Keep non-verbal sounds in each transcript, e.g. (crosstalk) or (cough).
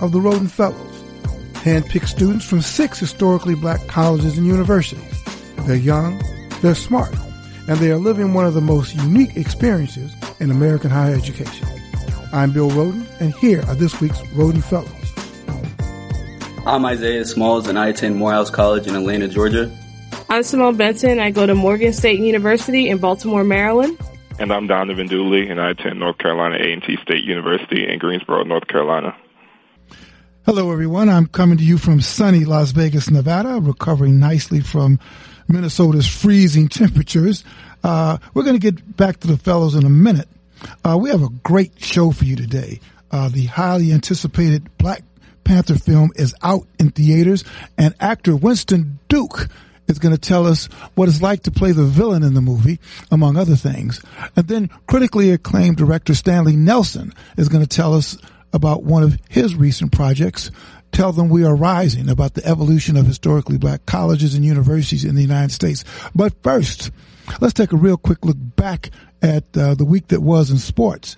of the Rhoden Fellows, handpicked students from six historically black colleges and universities. They're young, they're smart, and they are living one of the most unique experiences in American higher education. I'm Bill Rhoden, and here are this week's Rhoden Fellows. I'm Isaiah Smalls, and I attend Morehouse College in Atlanta, Georgia. I'm Simone Benson. I go to Morgan State University in Baltimore, Maryland. And I'm Donovan Dooley, and I attend North Carolina A&T State University in Greensboro, North Carolina. Hello, everyone. I'm coming to you from sunny Las Vegas, Nevada, recovering nicely from Minnesota's freezing temperatures. Uh, we're going to get back to the fellows in a minute. Uh, we have a great show for you today. Uh, the highly anticipated Black Panther film is out in theaters, and actor Winston Duke is going to tell us what it's like to play the villain in the movie, among other things. And then critically acclaimed director Stanley Nelson is going to tell us about one of his recent projects, Tell Them We Are Rising, about the evolution of historically black colleges and universities in the United States. But first, let's take a real quick look back at uh, the week that was in sports.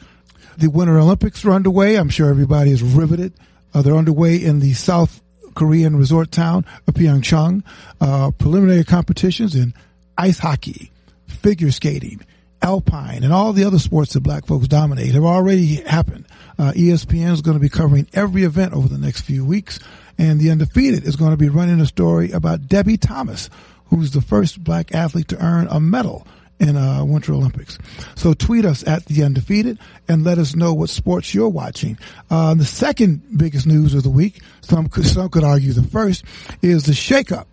The Winter Olympics are underway. I'm sure everybody is riveted uh, they're underway in the South Korean resort town of Pyeongchang. Uh, preliminary competitions in ice hockey, figure skating, alpine, and all the other sports that black folks dominate have already happened. Uh, ESPN is going to be covering every event over the next few weeks, and the Undefeated is going to be running a story about Debi Thomas, who's the first black athlete to earn a medal in uh, Winter Olympics. So tweet us at the undefeated and let us know what sports you're watching. Uh, the second biggest news of the week, some could, some could argue the first, is the shakeup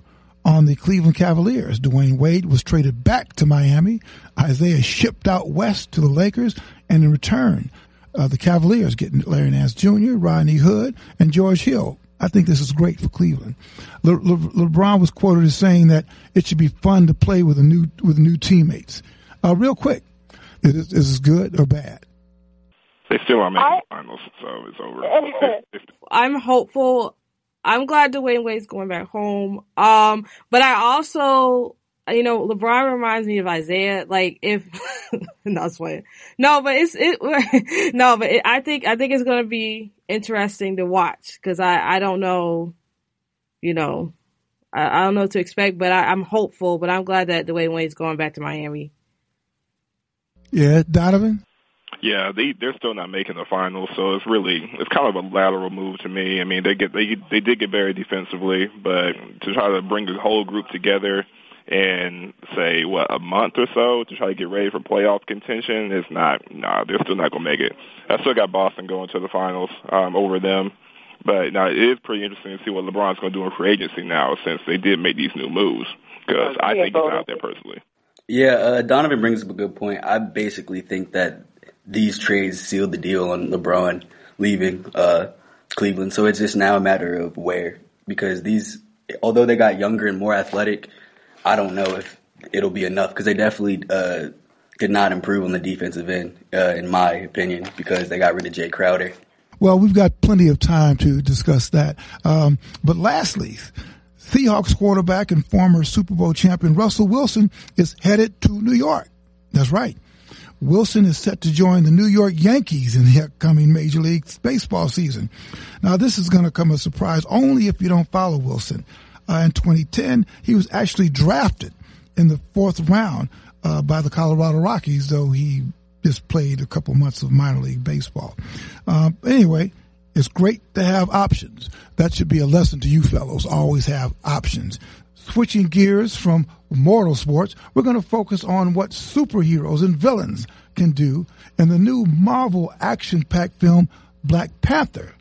on the Cleveland Cavaliers. Dwyane Wade was traded back to Miami. Isaiah shipped out west to the Lakers, and in return, uh, the Cavaliers getting Larry Nance Jr., Rodney Hood, and George Hill I think this is great for Cleveland. Le- Le- LeBron was quoted as saying that it should be fun to play with a new with new teammates. Uh, real quick, is, is this good or bad? They still are making I, finals, so it's over. (laughs) I'm hopeful. I'm glad Dwyane Wade's going back home. Um, but I also, you know, LeBron reminds me of Isaiah. Like if, no, it's funny. No, but it's it. (laughs) no, but it, I think I think it's gonna be interesting to watch because I, I don't know, you know, I, I don't know what to expect, but I, am hopeful. But I'm glad that Dwyane Wade's going back to Miami. Yeah, Donovan. Yeah, they they're still not making the finals, so it's really it's kind of a lateral move to me. I mean, they get they they did get very defensively, but to try to bring the whole group together in say what a month or so to try to get ready for playoff contention is not nah they're still not gonna make it. I still got Boston going to the finals um, over them. But now it is pretty interesting to see what LeBron's going to do in free agency now since they did make these new moves because I think he's out there personally. Yeah, uh, Donovan brings up a good point. I basically think that these trades sealed the deal on LeBron leaving uh, Cleveland. So it's just now a matter of where because these, although they got younger and more athletic, I don't know if it'll be enough because they definitely uh, did not improve on the defensive end, uh, in my opinion, because they got rid of Jae Crowder. Well, we've got plenty of time to discuss that. Um, but lastly, Seahawks quarterback and former Super Bowl champion Russell Wilson is headed to New York. That's right. Wilson is set to join the New York Yankees in the upcoming Major League Baseball season. Now, this is going to come as a surprise only if you don't follow Wilson uh, in 2010, he was actually drafted in the fourth round uh, by the Colorado Rockies, though he just played a couple months of minor league baseball. Um, anyway, it's great to have options. That should be a lesson to you fellows. Always have options. Switching gears from mortal sports, we're going to focus on what superheroes and villains can do in the new Marvel action-packed film Black Panther,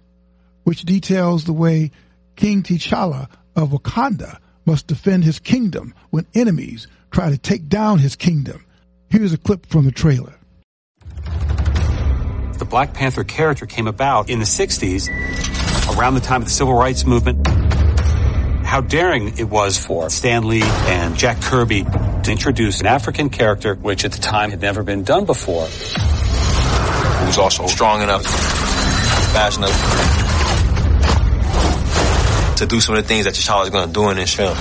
which details the way King T'Challa of Wakanda must defend his kingdom when enemies try to take down his kingdom. Here's a clip from the trailer. The Black Panther character came about in the 60s around the time of the civil rights movement. How daring it was for Stan Lee and Jack Kirby to introduce an African character, which at the time had never been done before. He was also strong enough, fast enough to do some of the things that T'Challa is going to do in this film.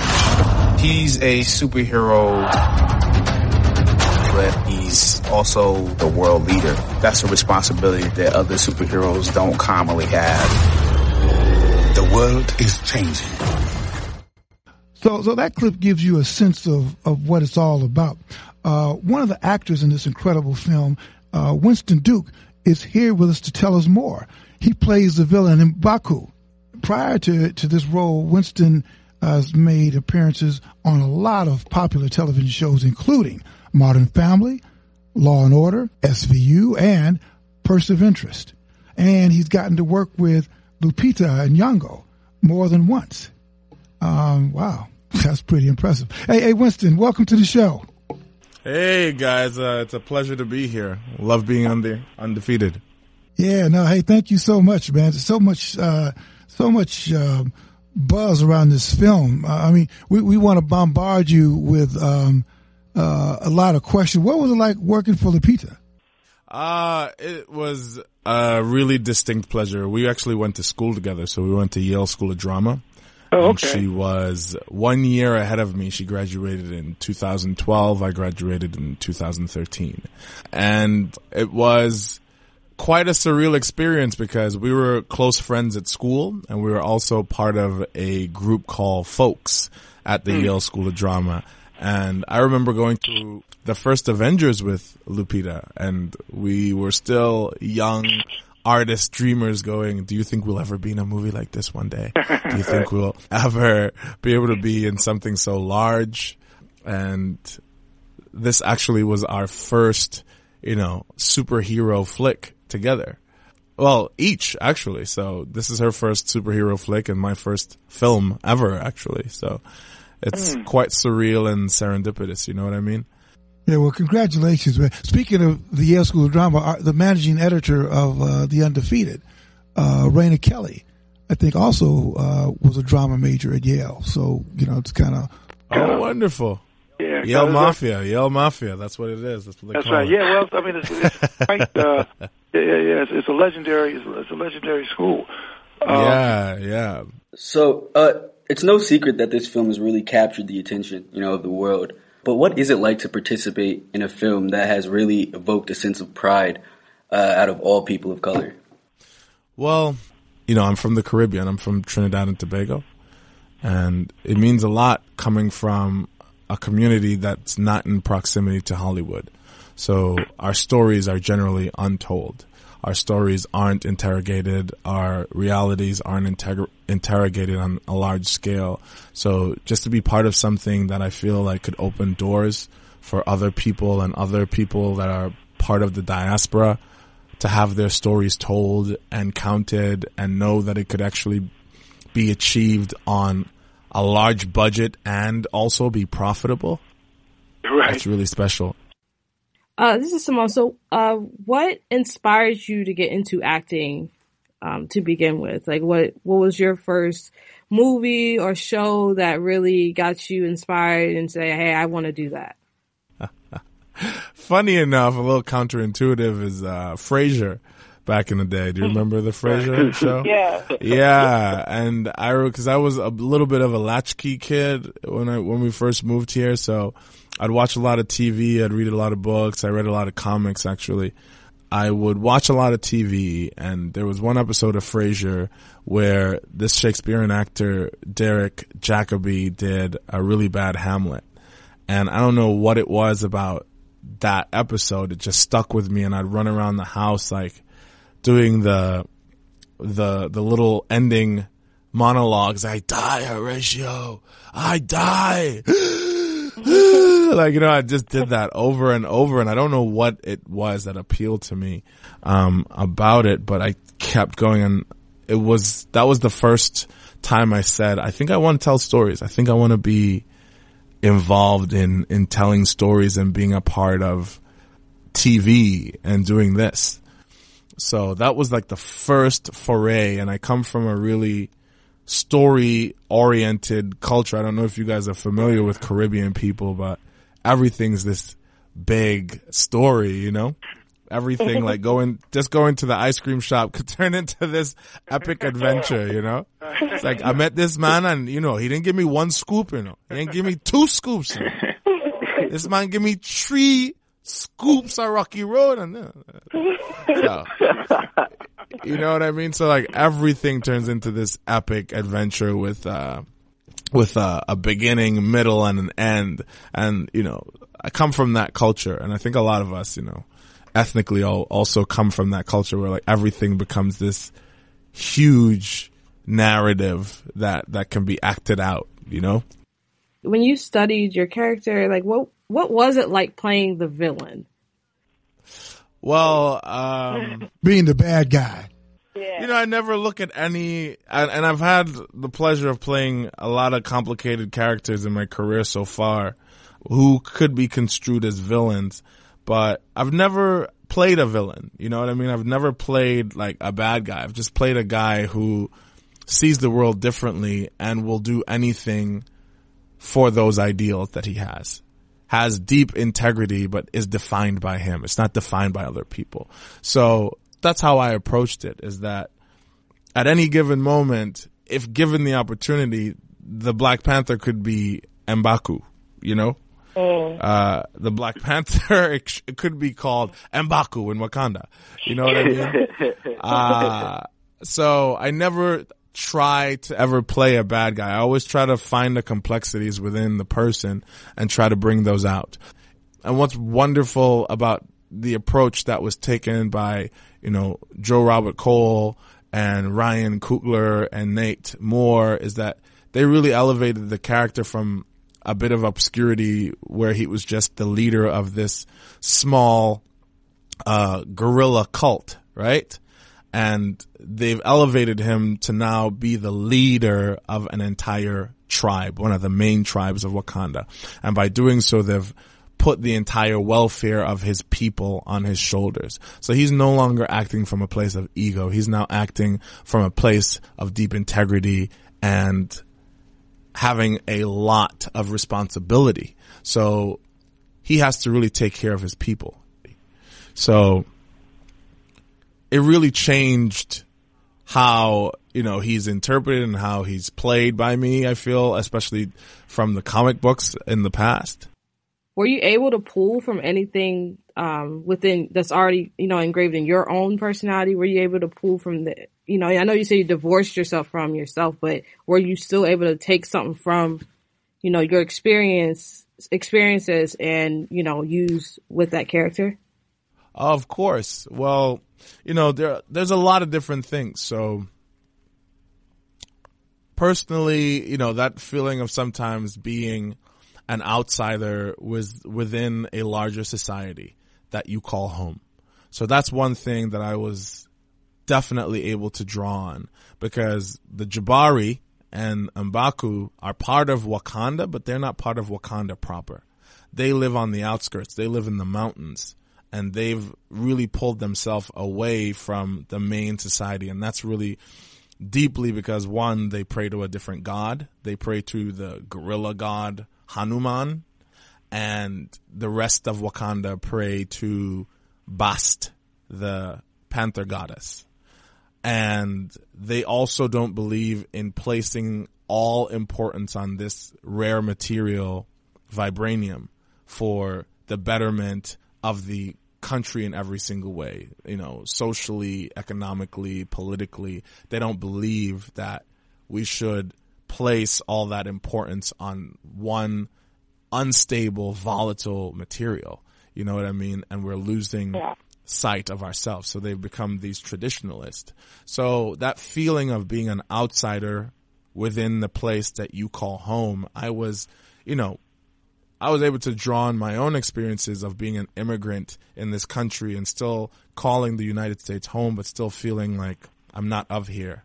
He's a superhero, but he's also the world leader. That's a responsibility that other superheroes don't commonly have. The world is changing. So, so that clip gives you a sense of, of what it's all about. Uh, one of the actors in this incredible film, uh, Winston Duke, is here with us to tell us more. He plays the villain Mbaku. Prior to, to this role, Winston uh, has made appearances on a lot of popular television shows, including Modern Family, Law and Order, SVU, and Person of Interest. And he's gotten to work with Lupita and Nyong'o more than once. Um, wow, (laughs) that's pretty impressive. Hey, hey, Winston, welcome to the show. Hey guys, uh, it's a pleasure to be here. Love being on the undefeated. Yeah, no, hey, thank you so much, man. So much, uh, so much uh, buzz around this film. Uh, I mean, we we want to bombard you with um, uh, a lot of questions. What was it like working for Lupita? Uh, it was a really distinct pleasure. We actually went to school together, so we went to Yale School of Drama. Oh, And okay. she was one year ahead of me. She graduated in 2012. I graduated in 2013. And it was quite a surreal experience because we were close friends at school and we were also part of a group called Folks at the Hmm. Yale School of Drama. And I remember going to the first Avengers with Lupita and we were still young artists, dreamers going, do you think we'll ever be in a movie like this one day? Do you think we'll (laughs) ever be able to be in something so large? And this actually was our first, you know, superhero flick together. Well, each actually. So this is her first superhero flick and my first film ever actually. So it's Hmm. quite surreal and serendipitous. You know what I mean? Yeah, well, congratulations, man. Speaking of the Yale School of Drama, our, the managing editor of uh, The Undefeated, uh, Raina Kelley, I think also uh, was a drama major at Yale. So, you know, it's kind of. Oh, wonderful. Yeah, Yale cause- Mafia, Yale Mafia. That's what it is. That's what That's right. it. Yeah. Well, I mean, it's, it's quite. Uh, (laughs) yeah, yeah, yeah. It's, it's a legendary. It's, a- it's a legendary school. Um, yeah, yeah. So, uh, it's no secret that this film has really captured the attention, you know, of the world. But what is it like to participate in a film that has really evoked a sense of pride uh, out of all people of color? Well, you know, I'm from the Caribbean. I'm from Trinidad and Tobago. And it means a lot coming from a community that's not in proximity to Hollywood. So our stories are generally untold. Our stories aren't interrogated. Our realities aren't inter- interrogated on a large scale. So just to be part of something that I feel like could open doors for other people and other people that are part of the diaspora to have their stories told and counted and know that it could actually be achieved on a large budget and also be profitable. Right. That's really special. Uh, this is Simone. So, uh, what inspired you to get into acting um, to begin with? Like, what what was your first movie or show that really got you inspired and say, "Hey, I want to do that"? (laughs) Funny enough, a little counterintuitive is uh Frasier back in the day. Do you remember the Frasier (laughs) show? Yeah. Yeah, and I because I was a little bit of a latchkey kid when I when we first moved here, so I'd watch a lot of TV, I'd read a lot of books, I read a lot of comics actually. I would watch a lot of TV, and there was one episode of Frasier where this Shakespearean actor Derek Jacobi did a really bad Hamlet, and I don't know what it was about that episode. It just stuck with me, and I'd run around the house like doing the the the little ending monologues. I die, Horatio. I die. (gasps) (gasps) like you know, I just did that over and over, and I don't know what it was that appealed to me um, about it, but I kept going, and it was that was the first time I said, I think I want to tell stories. I think I want to be involved in in telling stories and being a part of TV and doing this. So that was like the first foray and I come from a really story oriented culture. I don't know if you guys are familiar with Caribbean people, but everything's this big story, you know? Everything like (laughs) going, just going to the ice cream shop could (laughs) turn into this epic adventure, you know? It's like I met this man and, you know, he didn't give me one scoop, you know? He didn't give me two scoops. You know? This man gave me three scoops of Rocky Road and uh, so, (laughs) you know what I mean? So like everything turns into this epic adventure with, uh, with a, a beginning, middle, and an end. And, you know, I come from that culture and I think a lot of us, you know, ethnically all, also come from that culture where like everything becomes this huge narrative that, that can be acted out, you know? When you studied your character, like what, what was it like playing the villain? Well, (laughs) um, being the bad guy. Yeah. You know, I never look at any, and, and I've had the pleasure of playing a lot of complicated characters in my career so far who could be construed as villains, but I've never played a villain. You know what I mean? I've never played like a bad guy. I've just played a guy who sees the world differently and will do anything for those ideals that he has. Has deep integrity, but is defined by him. It's not defined by other people. So that's how I approached it is that at any given moment, if given the opportunity, the Black Panther could be Mbaku, you know? Mm. Uh, the Black Panther, it, sh- it could be called Mbaku in Wakanda. You know what I mean? (laughs) uh, so I never try to ever play a bad guy. I always try to find the complexities within the person and try to bring those out. And what's wonderful about the approach that was taken by, you know, Joe Robert Cole and Ryan Coogler and Nate Moore is that they really elevated the character from a bit of obscurity where he was just the leader of this small, uh, guerrilla cult, right? And they've elevated him to now be the leader of an entire tribe, one of the main tribes of Wakanda. And by doing so, they've put the entire welfare of his people on his shoulders. So he's no longer acting from a place of ego. He's now acting from a place of deep integrity and having a lot of responsibility. So he has to really take care of his people. So it really changed how, you know, he's interpreted and how he's played by me, I feel, especially from the comic books in the past. Were you able to pull from anything um, within that's already you know engraved in your own personality? Were you able to pull from the you know I know you say you divorced yourself from yourself, but were you still able to take something from you know your experience experiences and you know use with that character? Of course. Well, you know there there's a lot of different things. So personally, you know that feeling of sometimes being an outsider was within a larger society that you call home. So that's one thing that I was definitely able to draw on because the Jabari and Mbaku are part of Wakanda, but they're not part of Wakanda proper. They live on the outskirts. They live in the mountains and they've really pulled themselves away from the main society. And that's really deeply because one, they pray to a different god. They pray to the gorilla god Hanuman, and the rest of Wakanda pray to Bast, the panther goddess. And they also don't believe in placing all importance on this rare material, vibranium, for the betterment of the country in every single way. You know, socially, economically, politically. They don't believe that we should place all that importance on one unstable, volatile material. You know what I mean? And we're losing Yeah. sight of ourselves. So they've become these traditionalists. So that feeling of being an outsider within the place that you call home, I was, you know, I was able to draw on my own experiences of being an immigrant in this country and still calling the United States home, but still feeling like I'm not of here.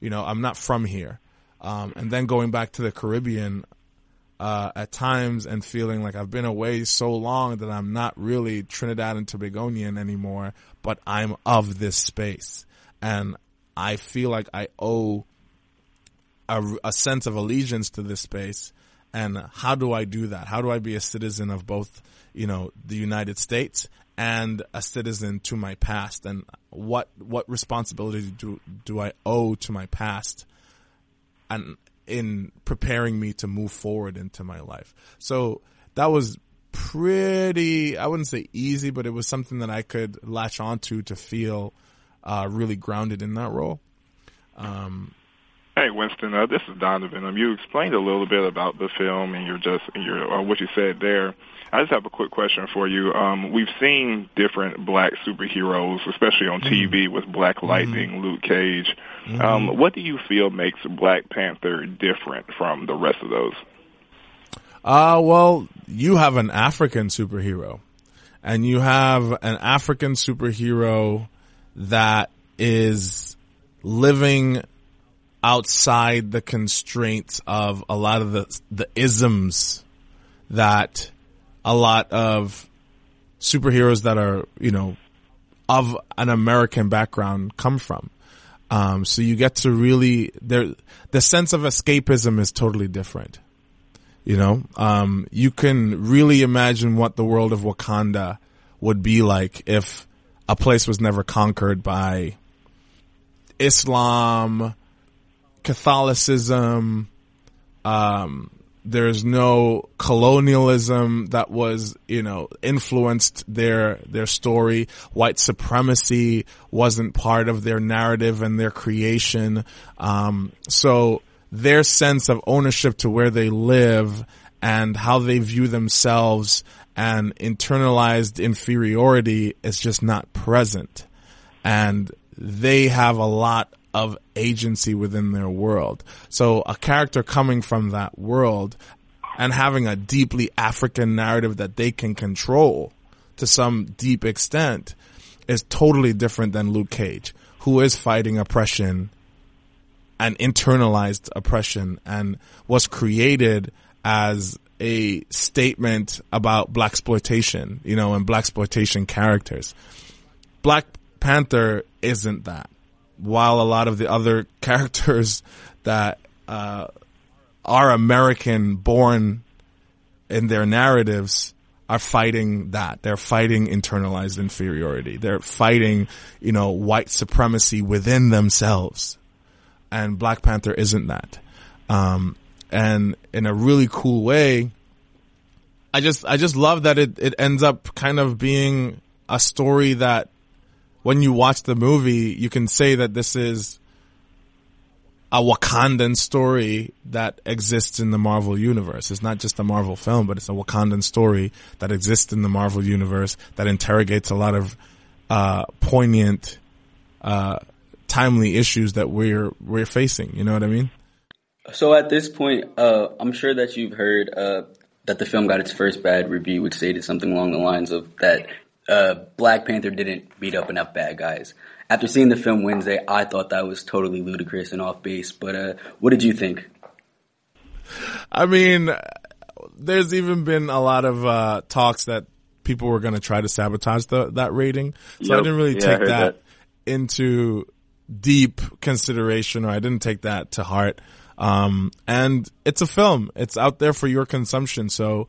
You know, I'm not from here. Um, and then going back to the Caribbean, uh, at times and feeling like I've been away so long that I'm not really Trinidad and Tobagonian anymore, but I'm of this space. And I feel like I owe a, a sense of allegiance to this space. And how do I do that? How do I be a citizen of both, you know, the United States and a citizen to my past? And what, what responsibility do, do I owe to my past? And in preparing me to move forward into my life. So that was pretty, I wouldn't say easy, but it was something that I could latch onto to feel uh, really grounded in that role. Um, Hey Winston, uh, this is Donovan. Um, you explained a little bit about the film and your just your uh, what you said there. I just have a quick question for you. Um, we've seen different black superheroes, especially on mm-hmm. TV with Black Lightning, mm-hmm. Luke Cage. Mm-hmm. Um, what do you feel makes Black Panther different from the rest of those? Uh, well, you have an African superhero and you have an African superhero that is living outside the constraints of a lot of the the isms that a lot of superheroes that are you know of an American background come from. Um, so you get to really there the sense of escapism is totally different. You know, um, you can really imagine what the world of Wakanda would be like if a place was never conquered by Islam, Catholicism, um, there's no colonialism that was, you know, influenced their, their story. White supremacy wasn't part of their narrative and their creation. Um, so their sense of ownership to where they live and how they view themselves and internalized inferiority is just not present. And they have a lot of agency within their world. So a character coming from that world and having a deeply African narrative that they can control to some deep extent is totally different than Luke Cage, who is fighting oppression and internalized oppression and was created as a statement about blaxploitation, you know, and blaxploitation characters. Black Panther isn't that while a lot of the other (laughs) characters that uh, are American born in their narratives are fighting that. They're fighting internalized inferiority. They're fighting, you know, white supremacy within themselves. And Black Panther isn't that. Um, and in a really cool way, I just, I just love that it, it ends up kind of being a story that when you watch the movie, you can say that this is a Wakandan story that exists in the Marvel universe. It's not just a Marvel film, but it's a Wakandan story that exists in the Marvel universe that interrogates a lot of uh, poignant, uh, timely issues that we're we're facing. You know what I mean? So at this point, uh, I'm sure that you've heard uh, that the film got its first bad review, which stated something along the lines of that uh, Black Panther didn't beat up enough bad guys. After seeing the film Wednesday, I thought that was totally ludicrous and off base. But uh, what did you think? I mean, there's even been a lot of uh, talks that people were going to try to sabotage the, that rating. So yep. I didn't really yeah, take that, that, into deep consideration, or I didn't take that to heart. Um, and it's a film; it's out there for your consumption. So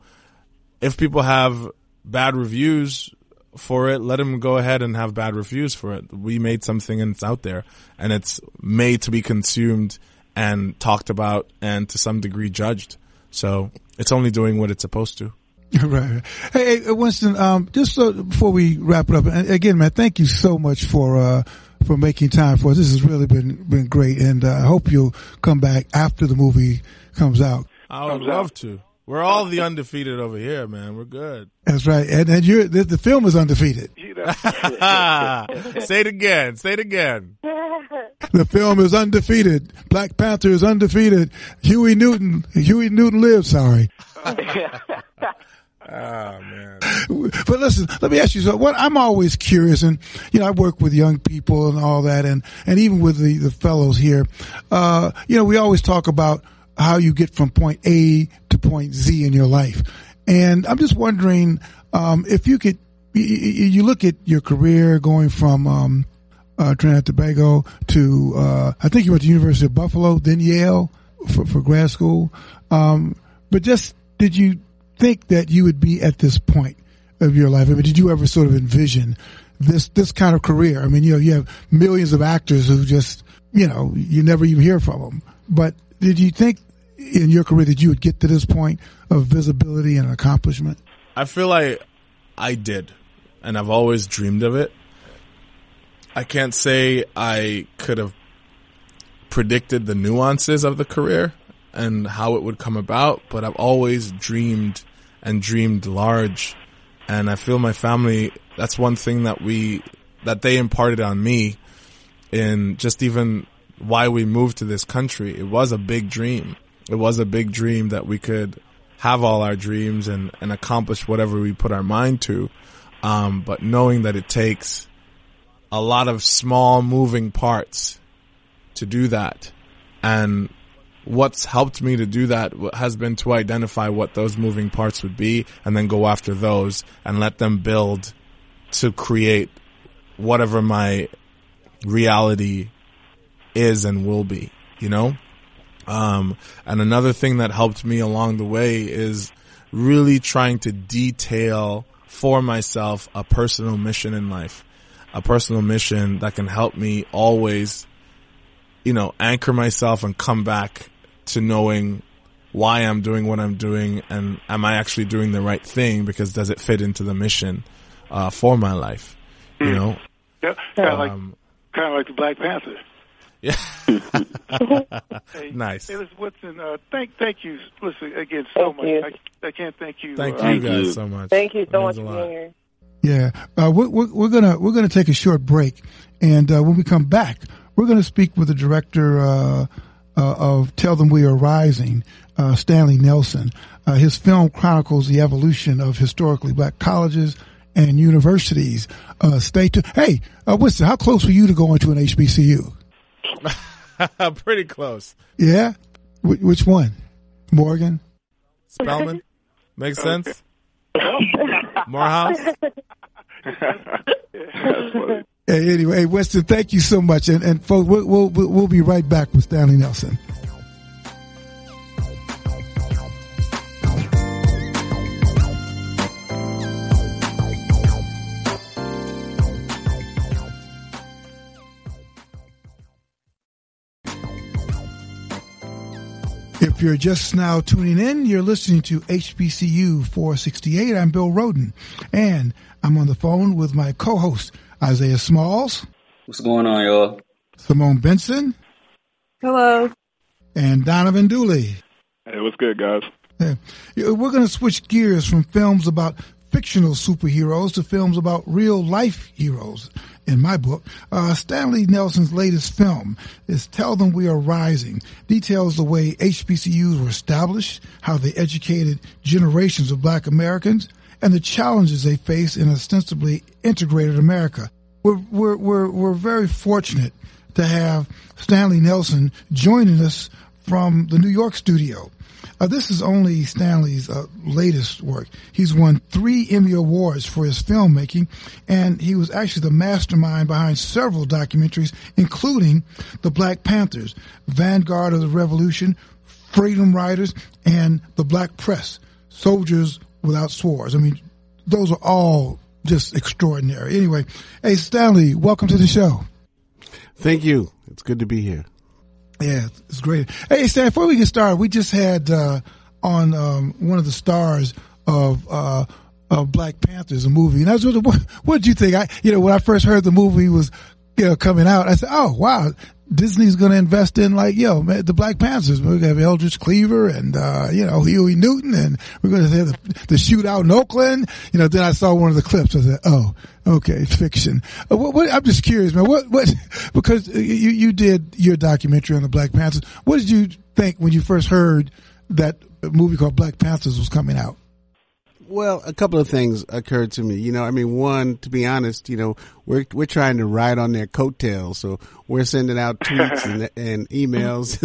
if people have bad reviews for it, let him go ahead and have bad reviews for it. We made something and it's out there and it's made to be consumed and talked about and to some degree judged. So it's only doing what it's supposed to. (laughs) Right. Hey, hey Winston, um, just so, before we wrap it up, and again, man, thank you so much for, uh, for making time for us. This has really been, been great. And uh, I hope you'll come back after the movie comes out. I would love to. We're all the undefeated over here, man. We're good. That's right. And, and you're, the, the film is undefeated. (laughs) Say it again. Say it again. The film is undefeated. Black Panther is undefeated. Huey Newton, Huey Newton lives, sorry. Oh (laughs) man. But listen, let me ask you so what I'm always curious and you know, I work with young people and all that and, and even with the, the fellows here, uh, you know, we always talk about how you get from point A to point Z in your life. And I'm just wondering um, if you could, you, look at your career going from um, uh, Trinidad Tobago to, uh, I think you went to University of Buffalo, then Yale for, for grad school. Um, but just did you think that you would be at this point of your life? I mean, did you ever sort of envision this this kind of career? I mean, you know, you have millions of actors who just, you know, you never even hear from them. But did you think in your career that you would get to this point of visibility and accomplishment? I feel like I did, and I've always dreamed of it. I can't say I could have predicted the nuances of the career and how it would come about, but I've always dreamed and dreamed large. And I feel my family, that's one thing that we, that they imparted on me in just even why we moved to this country. It was a big dream. It was a big dream that we could have all our dreams and, and accomplish whatever we put our mind to. Um, but knowing that it takes a lot of small moving parts to do that. And what's helped me to do that has been to identify what those moving parts would be and then go after those and let them build to create whatever my reality is and will be, you know? Um, and another thing that helped me along the way is really trying to detail for myself a personal mission in life, a personal mission that can help me always, you know, anchor myself and come back to knowing why I'm doing what I'm doing and am I actually doing the right thing because does it fit into the mission, uh, for my life, you hmm. know? Yeah, kind of um, like, kind of like the Black Panther. Yeah. hey, (laughs) nice. Hey, listen, Woodson, uh, thank, thank you, listen, again, so thank much. I, I, can't thank you. Thank uh, you guys so much. Thank you so much for being here. Yeah, uh, we're, we're, we're, gonna we're gonna take a short break, and uh, when we come back, we're gonna speak with the director uh, uh of "Tell Them We Are Rising," uh, Stanley Nelson. Uh, his film chronicles the evolution of historically black colleges and universities. stay tuned. Hey, Winston, how close were you to going to an HBCU? (laughs) Pretty close. Yeah? Wh- which one? Morgan? Spelman? Makes sense? Morehouse? hey, anyway, hey, Weston, thank you so much. And, and folks, we'll, we'll, we'll be right back with Stanley Nelson. You're just now tuning in, you're listening to HBCU 468. I'm Bill Rhoden, and I'm on the phone with my co-host, Isaiah Smalls. What's going on, y'all? Simone Benson. Hello. And Donovan Dooley. Hey, what's good, guys? Yeah. We're going to switch gears from films about fictional superheroes to films about real life heroes in my book. Uh, Stanley Nelson's latest film is Tell Them We Are Rising, details the way HBCUs were established, how they educated generations of black Americans, and the challenges they face in ostensibly integrated America. We're, we're, we're, we're very fortunate to have Stanley Nelson joining us from the New York studio. Uh, this is only Stanley's uh, latest work. He's won three Emmy Awards for his filmmaking, and he was actually the mastermind behind several documentaries, including The Black Panthers, Vanguard of the Revolution, Freedom Riders, and The Black Press, Soldiers Without Swords. I mean, those are all just extraordinary. Anyway, hey, Stanley, welcome to the show. Thank you. It's good to be here. Yeah, it's great. Hey, Stan, before we get started, we just had uh, on um, one of the stars of uh, of Black Panthers, a movie, and I was what, (laughs) what did you think? I, you know, when I first heard the movie was, you know, coming out, I said, oh wow, Disney's going to invest in like, yo, man, the Black Panthers. We're going to have Eldridge Cleaver and, uh, you know, Huey Newton and we're going to have the, the shootout in Oakland. You know, then I saw one of the clips. I said, oh, okay, fiction. Uh, what, what, I'm just curious, man. What, what, (laughs) because you, you did your documentary on the Black Panthers. What did you think when you first heard that movie called Black Panthers was coming out? Well, a couple of things occurred to me. You know, I mean, one, to be honest, you know, we're we're trying to ride on their coattails, so we're sending out (laughs) tweets and, and emails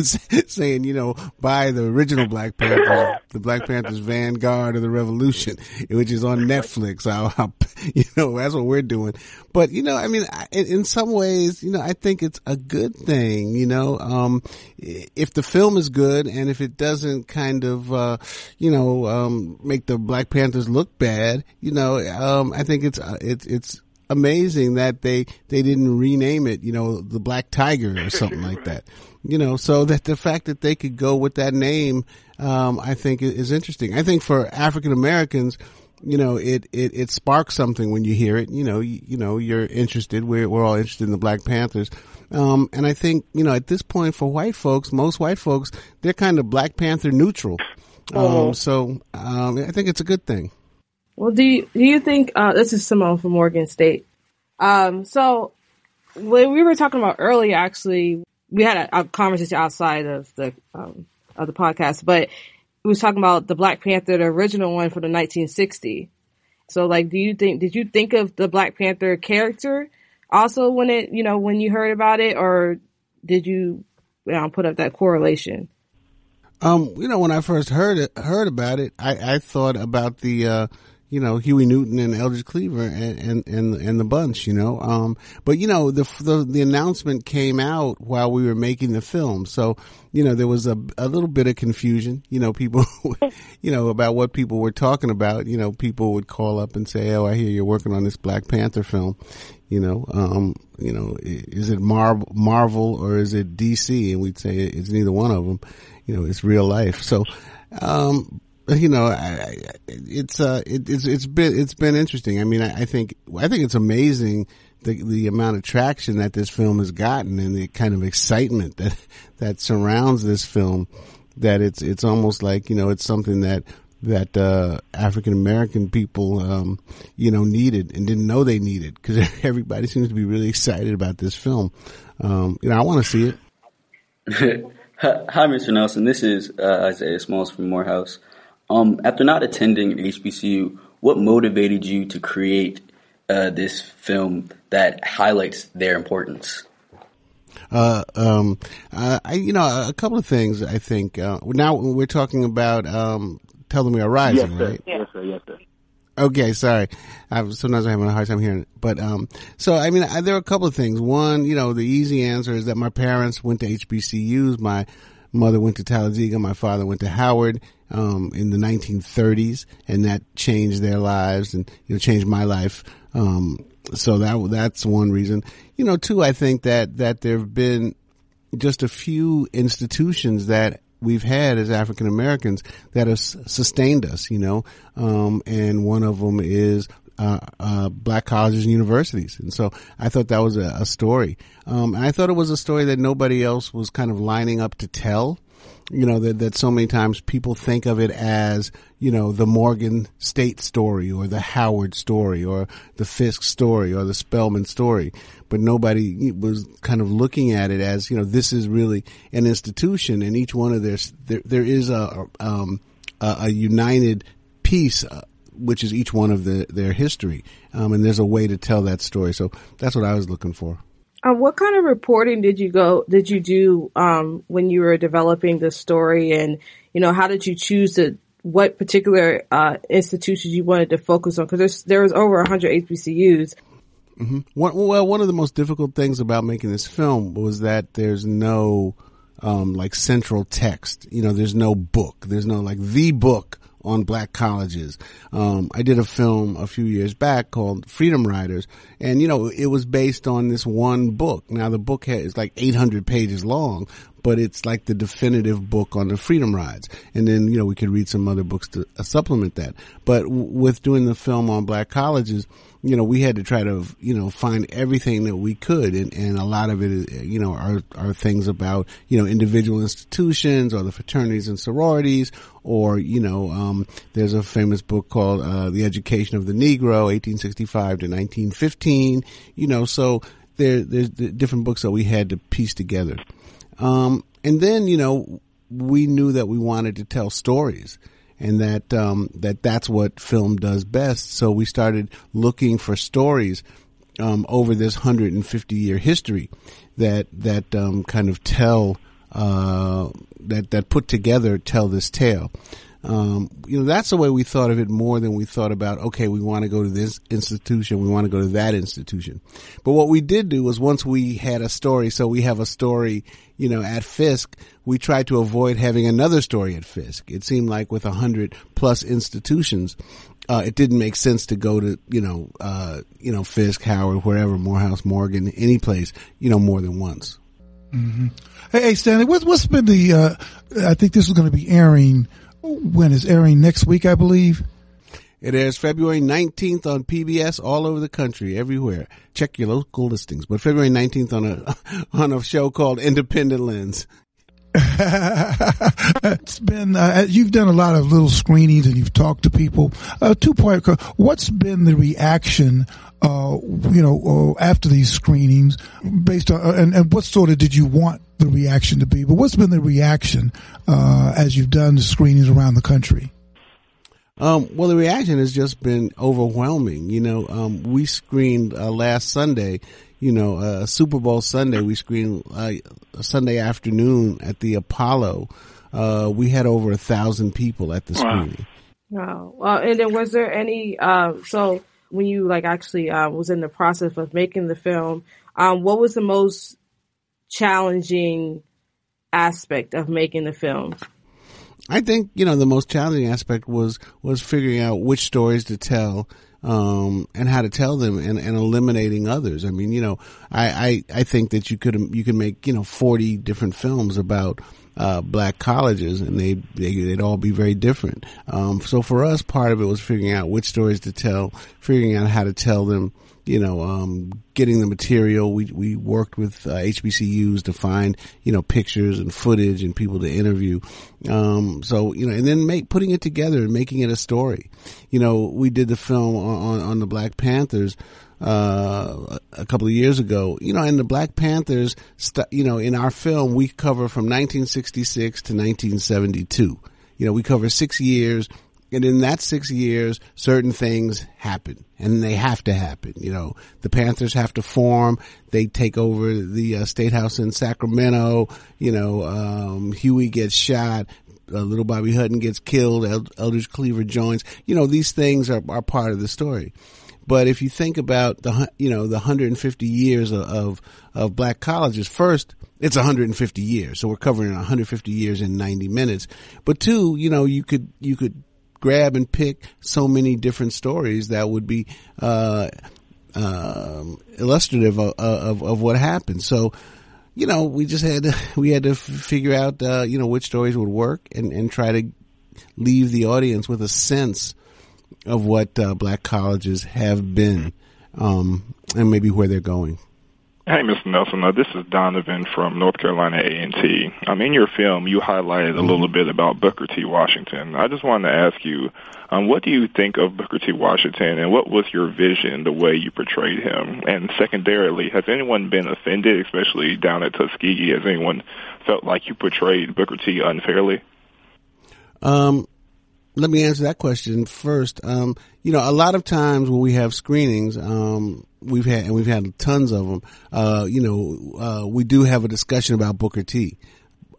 (laughs) saying, you know, buy the original Black Panther, the Black Panther's Vanguard of the Revolution, which is on Netflix. I'll, I'll, (laughs) you know, that's what we're doing. But you know, I mean, in, in some ways, you know, I think it's a good thing. You know, um, if the film is good and if it doesn't kind of, uh, you know, um, make the Black Panthers look bad, you know, um, I think it's uh, it's it's amazing that they they didn't rename it, you know, the Black Tiger or something like (laughs) that. You know, so that the fact that they could go with that name, um, I think is interesting. I think for African Americans, you know, it, it, it sparks something when you hear it. You know, you, you know, you're interested. We're, we're all interested in the Black Panthers. Um, and I think, you know, at this point for white folks, most white folks, they're kind of Black Panther neutral. Um, Oh. so, um, I think it's a good thing. Well, do you, do you think uh, this is Simone from Morgan State? Um, so when we were talking about earlier, actually, we had a, a conversation outside of the um, of the podcast, but we was talking about the Black Panther, the original one from the 1960. So, like, do you think did you think of the Black Panther character also when it you know when you heard about it, or did you, you know, put up that correlation? Um, you know, when I first heard it, heard about it, I, I thought about the, uh, you know, Huey Newton and Eldridge Cleaver and, and, and, and the bunch, you know. Um, but you know, the, the, the announcement came out while we were making the film. So, you know, there was a, a little bit of confusion, you know, people, (laughs) you know, about what people were talking about. You know, people would call up and say, Oh, I hear you're working on this Black Panther film. You know, um, you know, is it Mar- Marvel or is it DC? And we'd say it's neither one of them. You know, it's real life. So, um, you know, I, I, it's uh, it, it's it's been it's been interesting. I mean, I, I think I think it's amazing the the amount of traction that this film has gotten and the kind of excitement that that surrounds this film. That it's it's almost like you know it's something that that uh, African American people um, you know needed and didn't know they needed because (laughs) everybody seems to be really excited about this film. Um, you know, I want to see it. (laughs) Hi, Mr. Nelson. This is uh, Isaiah Smalls from Morehouse. Um, after not attending HBCU, what motivated you to create uh, this film that highlights their importance? Uh, um, uh, I, you know, a couple of things. I think uh, now we're talking about um, "Tell Them We Are Rising," yes, sir. right? Yes, sir. Yes, sir. Okay, sorry. I, sometimes I'm having a hard time hearing it. But, um, so, I mean, I, there are a couple of things. One, you know, the easy answer is that my parents went to HBCUs. My mother went to Talladega. My father went to Howard, um, in the 1930s and that changed their lives and, you know, changed my life. Um, so that, that's one reason. You know, two, I think that, that there have been just a few institutions that we've had as African Americans that have sustained us, you know, um, and one of them is uh, uh, black colleges and universities. And so I thought that was a, a story. Um, I thought it was a story that nobody else was kind of lining up to tell. You know, that, that so many times people think of it as, you know, the Morgan State story or the Howard story or the Fisk story or the Spelman story. But nobody was kind of looking at it as, you know, this is really an institution and each one of their, there, there is a, um, a, a united piece, uh, which is each one of the, their history. Um, and there's a way to tell that story. So that's what I was looking for. Uh, what kind of reporting did you go did you do um, when you were developing the story, and you know how did you choose to what particular uh, institutions you wanted to focus on? Because there's there was over 100 HBCUs. Mm-hmm. Well, one of the most difficult things about making this film was that there's no um, like central text. You know, there's no book. There's no like the book on black colleges. Um, I did a film a few years back called Freedom Riders, and you know it was based on this one book. Now the book is like 800 pages long, but it's like the definitive book on the Freedom Rides. And then you know we could read some other books to uh, supplement that. But w- with doing the film on black colleges, you know, we had to try to, you know, find everything that we could. And, and a lot of it, is, you know, are, are things about, you know, individual institutions or the fraternities and sororities or, you know, um, there's a famous book called, uh, The Education of the Negro, 1865 to 1915, you know, so there, there's the different books that we had to piece together. Um, and then, you know, we knew that we wanted to tell stories. And that um, that that's what film does best. So we started looking for stories um, over this 150 year history that that um, kind of tell uh, that that put together tell this tale. Um, you know, that's the way we thought of it more than we thought about, okay, we want to go to this institution, we want to go to that institution. But what we did do was once we had a story, so we have a story, you know, at Fisk, we tried to avoid having another story at Fisk. It seemed like with a hundred plus institutions, uh, it didn't make sense to go to, you know, uh, you know, Fisk, Howard, wherever, Morehouse, Morgan, any place, you know, more than once. Mm-hmm. Hey, hey, Stanley, what, what's been the, uh, I think this is going to be airing when is airing next week, I believe. It airs February 19th on PBS all over the country, everywhere. Check your local listings. But February 19th on a, (laughs) on a show called Independent Lens. (laughs) it's been uh, you've done a lot of little screenings and you've talked to people. Uh, two part. What's been the reaction? Uh, you know, uh, after these screenings, based on and, and what sort of did you want the reaction to be? But what's been the reaction uh, as you've done the screenings around the country? Um, well, the reaction has just been overwhelming. You know, um, we screened uh, last Sunday you know, uh, Super Bowl Sunday, we screened uh, Sunday afternoon at the Apollo. Uh, we had over a thousand people at the screening. Wow. Well, and then was there any, uh, so when you like actually, uh, was in the process of making the film, um, what was the most challenging aspect of making the film? I think, you know, the most challenging aspect was, was figuring out which stories to tell um, and how to tell them and, and eliminating others. I mean, you know, I, I, I think that you could, you can make, you know, 40 different films about, uh, black colleges and they, they, would all be very different. Um, so for us, part of it was figuring out which stories to tell, figuring out how to tell them, you know, um, getting the material. We, we worked with uh, HBCUs to find, you know, pictures and footage and people to interview. Um, so, you know, and then make, putting it together and making it a story. You know, we did the film on, on, on the Black Panthers, uh, a couple of years ago, you know, and the Black Panthers, st- you know, in our film, we cover from 1966 to 1972. You know, we cover six years and in that six years, certain things happen and they have to happen. You know, the Panthers have to form. They take over the uh, state house in Sacramento. You know, um, Huey gets shot. Uh, little Bobby Hutton gets killed. Eldridge Cleaver joins. You know, these things are, are part of the story. But if you think about the, you know, the 150 years of, of, of black colleges, first, it's 150 years. So we're covering 150 years in 90 minutes. But two, you know, you could, you could grab and pick so many different stories that would be uh, uh, illustrative of, of, of what happened. So, you know, we just had to, (laughs) we had to figure out uh, you know which stories would work and and try to leave the audience with a sense of what uh, black colleges have been um, and maybe where they're going. Hey, Mr. Nelson. Uh, this is Donovan from North Carolina A&T. Um, in your film, you highlighted a little bit about Booker T. Washington. I just wanted to ask you, um, what do you think of Booker T. Washington, and what was your vision, the way you portrayed him? And secondarily, has anyone been offended, especially down at Tuskegee? Has anyone felt like you portrayed Booker T. unfairly? Um, let me answer that question first. Um, you know, a lot of times when we have screenings, um, we've had, and we've had tons of them, uh, you know, uh, we do have a discussion about Booker T.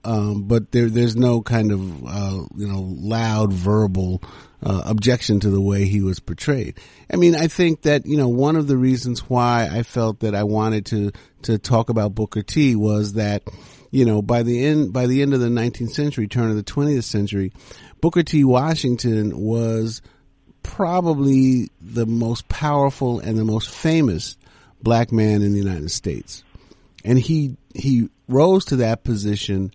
Um, but there, there's no kind of, uh, you know, loud verbal, uh, objection to the way he was portrayed. I mean, I think that, you know, one of the reasons why I felt that I wanted to, to talk about Booker T was that, you know, by the end, by the end of the 19th century, turn of the 20th century, Booker T. Washington was probably the most powerful and the most famous black man in the United States. And he, he rose to that position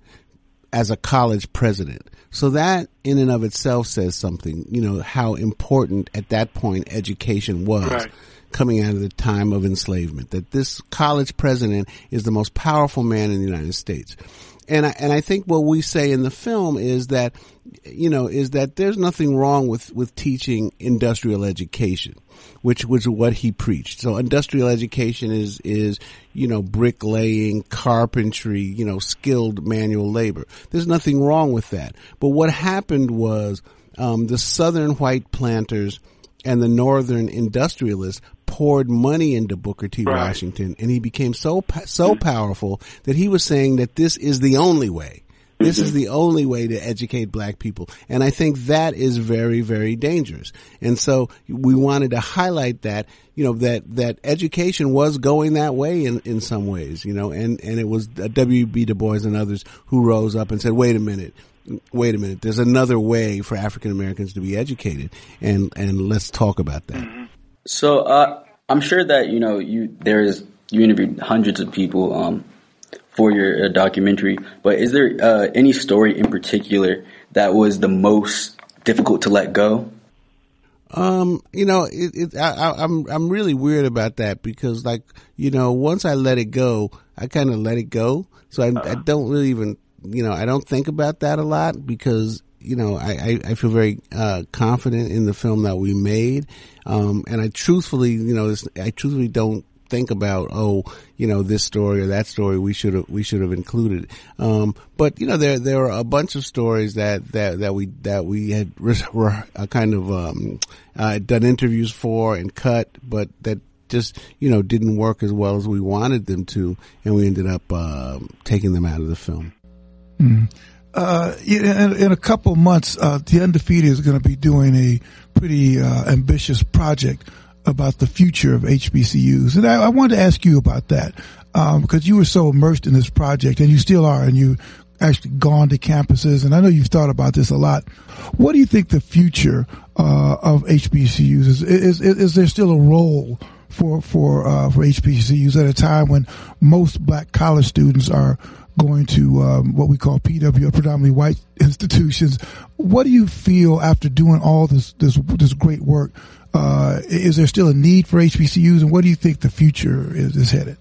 as a college president. So that in and of itself says something, you know, how important at that point education was. Right. Coming out of the time of enslavement, that this college president is the most powerful man in the United States and I, and I think what we say in the film is that, you know, is that there's nothing wrong with, with teaching industrial education, which was what he preached. So industrial education is, is, you know, bricklaying, carpentry, you know, skilled manual labor. There's nothing wrong with that. But what happened was, um, the southern white planters and the northern industrialists poured money into Booker T. Right. Washington, and he became so so mm-hmm. powerful that he was saying that this is the only way. This is mm-hmm. the only way to educate black people. And I think that is very, very dangerous. And so we wanted to highlight that, you know, that, that education was going that way in, in some ways, you know, and, and it was uh, W.B. Du Bois and others who rose up and said, wait a minute, wait a minute, there's another way for African Americans to be educated. And, and let's talk about that. Mm-hmm. So uh, I'm sure that you know you there's you interviewed hundreds of people um, for your uh, documentary, but is there uh, any story in particular that was the most difficult to let go? Um, you know, it, it, I, I, I'm, I'm really weird about that because like, you know, once I let it go, I kind of let it go. So I, I don't really even, you know, I don't think about that a lot because, you know, I, I, I feel very, uh, confident in the film that we made. Um, and I truthfully, you know, I truthfully don't think about oh you know this story or that story. We should have we should have included. Um but you know there there are a bunch of stories that that that we that we had (laughs) were uh, kind of um uh, done interviews for and cut but that just you know didn't work as well as we wanted them to. And we ended up um taking them out of the film Uh, in, in a couple months, uh, the Undefeated is going to be doing a pretty uh, ambitious project about the future of HBCUs, and I, I wanted to ask you about that um, because you were so immersed in this project, and you still are, and you actually gone to campuses, and I know you've thought about this a lot. What do you think the future uh, of HBCUs is? Is, is? Is there still a role for for uh, for HBCUs at a time when most black college students are going to um, what we call PW, predominantly white institutions. What do you feel after doing all this this this great work? Uh, is there still a need for HBCUs, and what do you think the future is, is headed?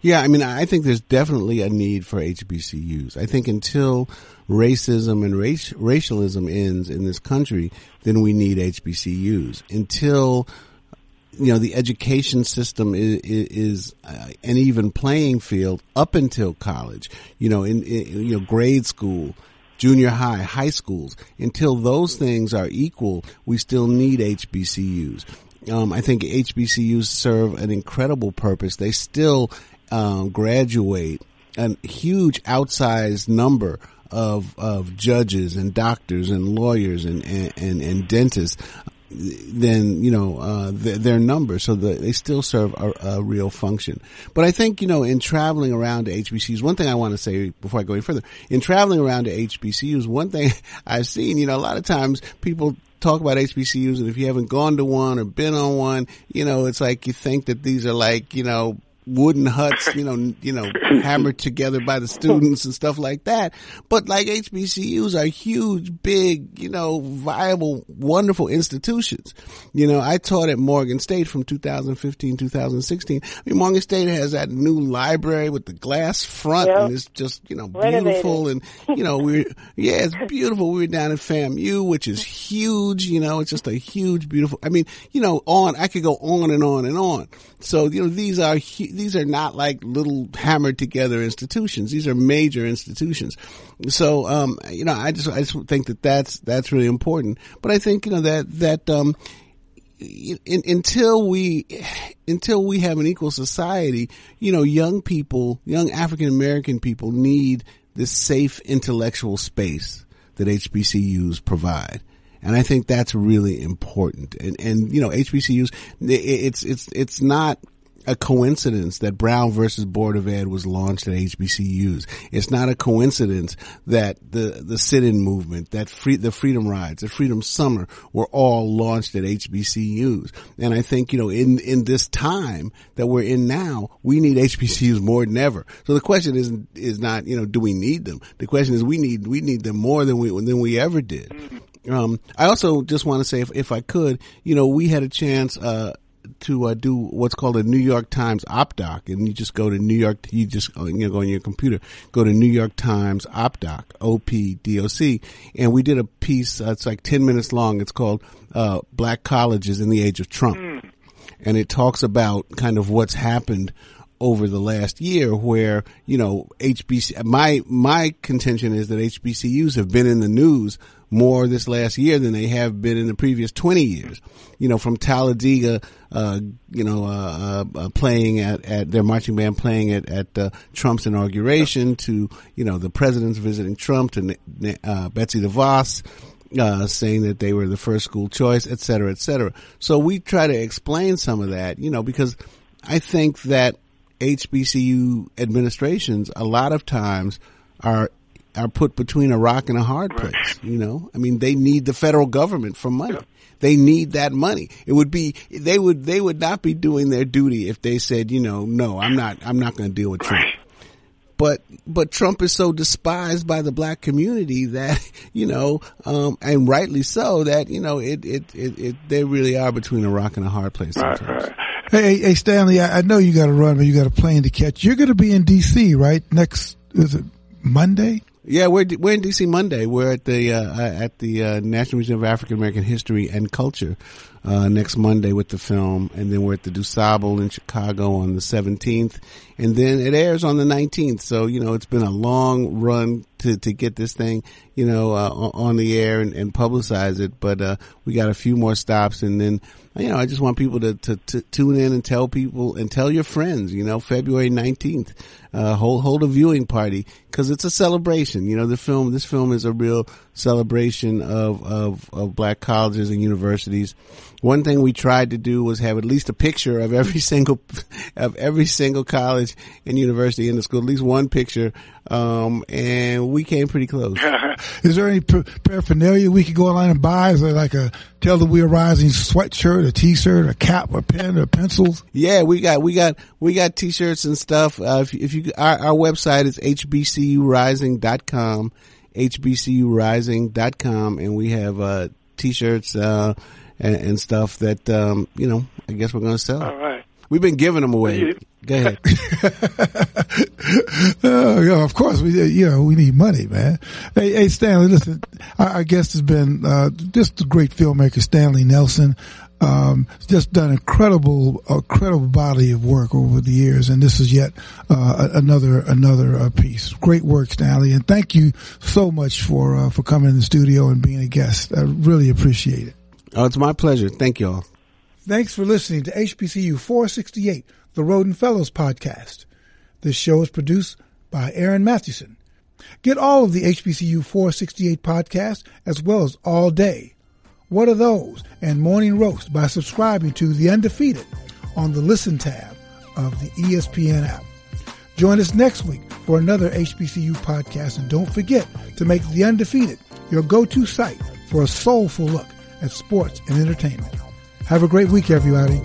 Yeah, I mean, I think there's definitely a need for HBCUs. I think until racism and race, racialism ends in this country, then we need HBCUs. Until you know the education system is, is uh, an even playing field up until college. You know, in, in you know grade school, junior high, high schools. Until those things are equal, we still need HBCUs. Um, I think HBCUs serve an incredible purpose. They still um, graduate a huge outsized number of of judges and doctors and lawyers and and, and, and dentists than you know uh, th- their numbers, so that they still serve a, a real function. But I think you know in traveling around to HBCUs, one thing I want to say before I go any further, in traveling around to HBCUs, one thing (laughs) I've seen, you know, a lot of times people talk about HBCUs, and if you haven't gone to one or been on one, you know, it's like you think that these are like you know wooden huts, you know, (laughs) you know, hammered together by the students and stuff like that. But like HBCUs are huge, big, you know, viable, wonderful institutions. You know, I taught at Morgan State from 2015, 2016. I mean, Morgan State has that new library with the glass front Yep. and it's just, you know, beautiful and, you know, we're, (laughs) yeah, it's beautiful. We were down at FAMU, which is huge, you know, it's just a huge, beautiful, I mean, you know, on, I could go on and on and on. So, you know, these are, hu- these are not like little hammered together institutions. These are major institutions. So, um, you know, I just, I just think that that's, that's really important. But I think, you know, that, that, um, in, until we until we have an equal society, you know, young people, young African American people need this safe intellectual space that HBCUs provide. And I think that's really important. And, and, you know, HBCUs, it's, it's, it's not a coincidence that Brown versus Board of Ed was launched at HBCUs. It's not a coincidence that the, the sit-in movement, that free, the Freedom Rides, the Freedom Summer were all launched at HBCUs. And I think, you know, in, in this time that we're in now, we need HBCUs more than ever. So the question is, is not, you know, do we need them? The question is we need, we need them more than we, than we ever did. Um, I also just want to say, if, if I could, you know, we had a chance, uh, to uh, do what's called a New York Times OpDoc, and you just go to New York. You just uh, you know, go on your computer, go to New York Times OpDoc, O P D O C, and we did a piece. Uh, it's like ten minutes long. It's called uh, "Black Colleges in the Age of Trump," and it talks about kind of what's happened over the last year where, you know, HBC, my, my contention is that HBCUs have been in the news more this last year than they have been in the previous 20 years. You know, from Talladega, uh, you know, uh, uh, playing at, at their marching band playing at, at uh, Trump's inauguration to, you know, the presidents visiting Trump to uh, Betsy DeVos, uh, saying that they were the first school choice, et cetera, et cetera. So we try to explain some of that, you know, because I think that HBCU administrations a lot of times are are put between a rock and a hard place. You know, I mean, they need the federal government for money. They need that money. It would be they would they would not be doing their duty if they said, you know, no, I'm not I'm not going to deal with Trump. But but Trump is so despised by the black community that (laughs) you know, um, and rightly so that you know it it, it it they really are between a rock and a hard place sometimes. Hey, hey, Stanley, I, I know you got to run, but you got a plane to catch. You're going to be in D.C. right next? Is it Monday? Yeah, we're we're in DC Monday. We're at the uh, at the uh, National Museum of African American History and Culture uh, next Monday with the film, and then we're at the DuSable in Chicago on the 17th, and then it airs on the 19th. So you know, it's been a long run to to get this thing, you know, uh, on the air and, and publicize it. But uh, we got a few more stops, and then you know, I just want people to, to, to tune in and tell people and tell your friends. You know, February 19th, uh, hold hold a viewing party because it's a celebration. You know, the film this film is a real celebration of of of black colleges and universities one thing we tried to do was have at least a picture of every (laughs) single of every single college and university in the school, at least one picture, um, and we came pretty close. (laughs) Is there any paraphernalia we could go online and buy? Is there like a Tell Them We Are Rising sweatshirt, a T-shirt, a cap, a pen, or pencils? Yeah, we got we got we got T-shirts and stuff. Uh, if, if you our, our website is hbcurising.com hbcurising.com and we have uh, t-shirts uh, and, and stuff that um, you know. I guess we're going to sell. All right. We've been giving them away. Go ahead. uh, (laughs) (laughs) yeah, of course, we you know we need money, man. Hey, hey Stanley, listen, our, our guest has been uh, just a great filmmaker, Stanley Nelson. Um, just done incredible, incredible body of work over the years, and this is yet uh, another another uh, piece. Great work, Stanley, and thank you so much for uh, for coming in the studio and being a guest. I really appreciate it. Oh, it's my pleasure. Thank you all. Thanks for listening to HBCU 468, the Rhoden Fellows podcast. This show is produced by Aaron Mathewson. Get all of the HBCU 468 podcasts as well as All Day, What Are Those, and Morning Roast by subscribing to The Undefeated on the Listen tab of the ESPN app. Join us next week for another HBCU podcast and don't forget to make The Undefeated your go-to site for a soulful look at sports and entertainment. Have a great week, everybody.